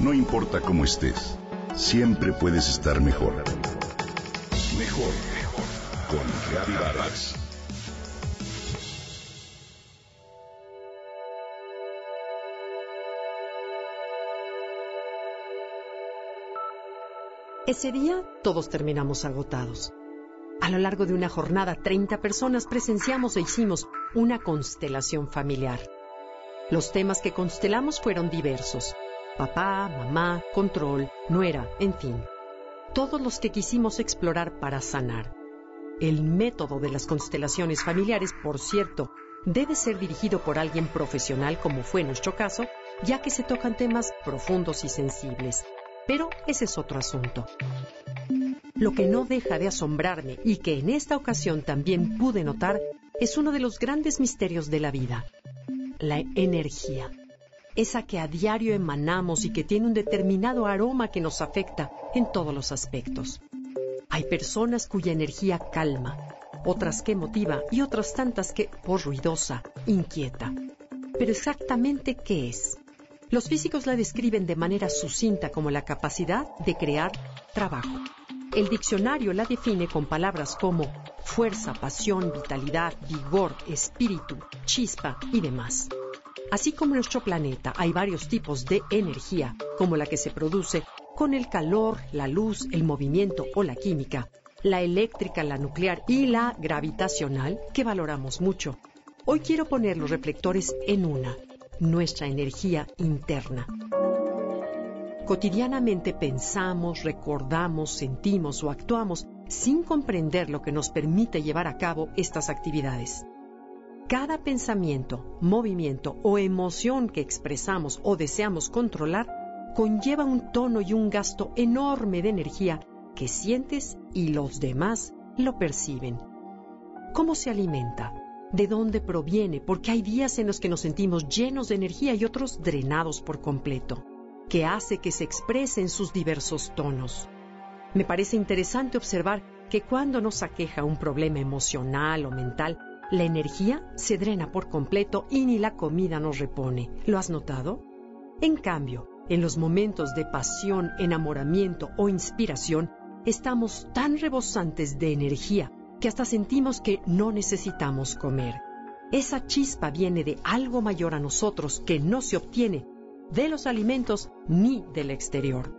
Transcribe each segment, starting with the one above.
No importa cómo estés, siempre puedes estar mejor. Mejor, mejor. Con Vargas. Ese día todos terminamos agotados. A lo largo de una jornada, 30 personas presenciamos e hicimos una constelación familiar. Los temas que constelamos fueron diversos. Papá, mamá, control, nuera, en fin. Todos los que quisimos explorar para sanar. El método de las constelaciones familiares, por cierto, debe ser dirigido por alguien profesional como fue nuestro caso, ya que se tocan temas profundos y sensibles. Pero ese es otro asunto. Lo que no deja de asombrarme y que en esta ocasión también pude notar es uno de los grandes misterios de la vida la energía, esa que a diario emanamos y que tiene un determinado aroma que nos afecta en todos los aspectos. Hay personas cuya energía calma, otras que motiva y otras tantas que, por ruidosa, inquieta. Pero exactamente qué es? Los físicos la describen de manera sucinta como la capacidad de crear trabajo. El diccionario la define con palabras como fuerza, pasión, vitalidad, vigor, espíritu, chispa y demás. Así como nuestro planeta hay varios tipos de energía, como la que se produce con el calor, la luz, el movimiento o la química, la eléctrica, la nuclear y la gravitacional, que valoramos mucho. Hoy quiero poner los reflectores en una, nuestra energía interna. Cotidianamente pensamos, recordamos, sentimos o actuamos sin comprender lo que nos permite llevar a cabo estas actividades. Cada pensamiento, movimiento o emoción que expresamos o deseamos controlar conlleva un tono y un gasto enorme de energía que sientes y los demás lo perciben. ¿Cómo se alimenta? ¿De dónde proviene? Porque hay días en los que nos sentimos llenos de energía y otros drenados por completo que hace que se exprese en sus diversos tonos. Me parece interesante observar que cuando nos aqueja un problema emocional o mental, la energía se drena por completo y ni la comida nos repone. ¿Lo has notado? En cambio, en los momentos de pasión, enamoramiento o inspiración, estamos tan rebosantes de energía que hasta sentimos que no necesitamos comer. Esa chispa viene de algo mayor a nosotros que no se obtiene de los alimentos ni del exterior.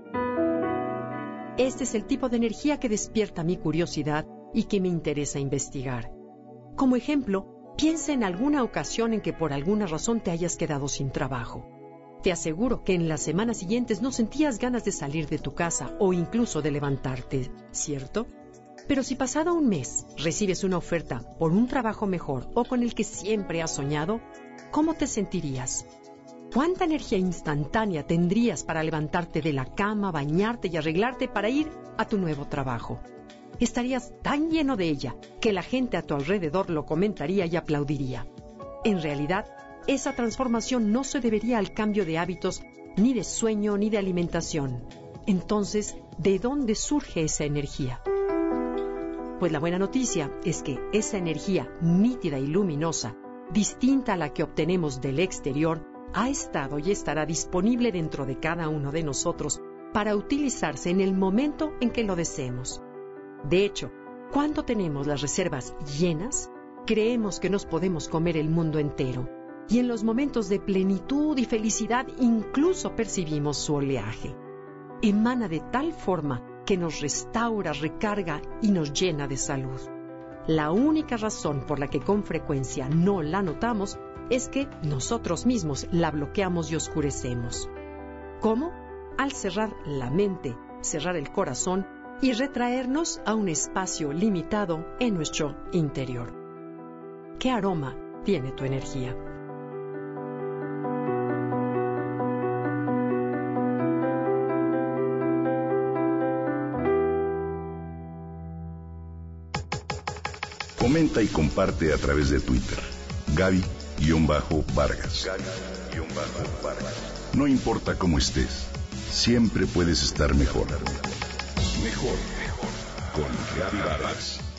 Este es el tipo de energía que despierta mi curiosidad y que me interesa investigar. Como ejemplo, piensa en alguna ocasión en que por alguna razón te hayas quedado sin trabajo. Te aseguro que en las semanas siguientes no sentías ganas de salir de tu casa o incluso de levantarte, ¿cierto? Pero si pasado un mes recibes una oferta por un trabajo mejor o con el que siempre has soñado, ¿cómo te sentirías? ¿Cuánta energía instantánea tendrías para levantarte de la cama, bañarte y arreglarte para ir a tu nuevo trabajo? Estarías tan lleno de ella que la gente a tu alrededor lo comentaría y aplaudiría. En realidad, esa transformación no se debería al cambio de hábitos, ni de sueño, ni de alimentación. Entonces, ¿de dónde surge esa energía? Pues la buena noticia es que esa energía nítida y luminosa, distinta a la que obtenemos del exterior, ha estado y estará disponible dentro de cada uno de nosotros para utilizarse en el momento en que lo deseemos. De hecho, cuando tenemos las reservas llenas, creemos que nos podemos comer el mundo entero, y en los momentos de plenitud y felicidad incluso percibimos su oleaje. Emana de tal forma que nos restaura, recarga y nos llena de salud. La única razón por la que con frecuencia no la notamos es que nosotros mismos la bloqueamos y oscurecemos. ¿Cómo? Al cerrar la mente, cerrar el corazón y retraernos a un espacio limitado en nuestro interior. ¿Qué aroma tiene tu energía? Comenta y comparte a través de Twitter. Gaby Vargas. No importa cómo estés, siempre puedes estar mejor. Mejor, mejor. Con Gaby Vargas.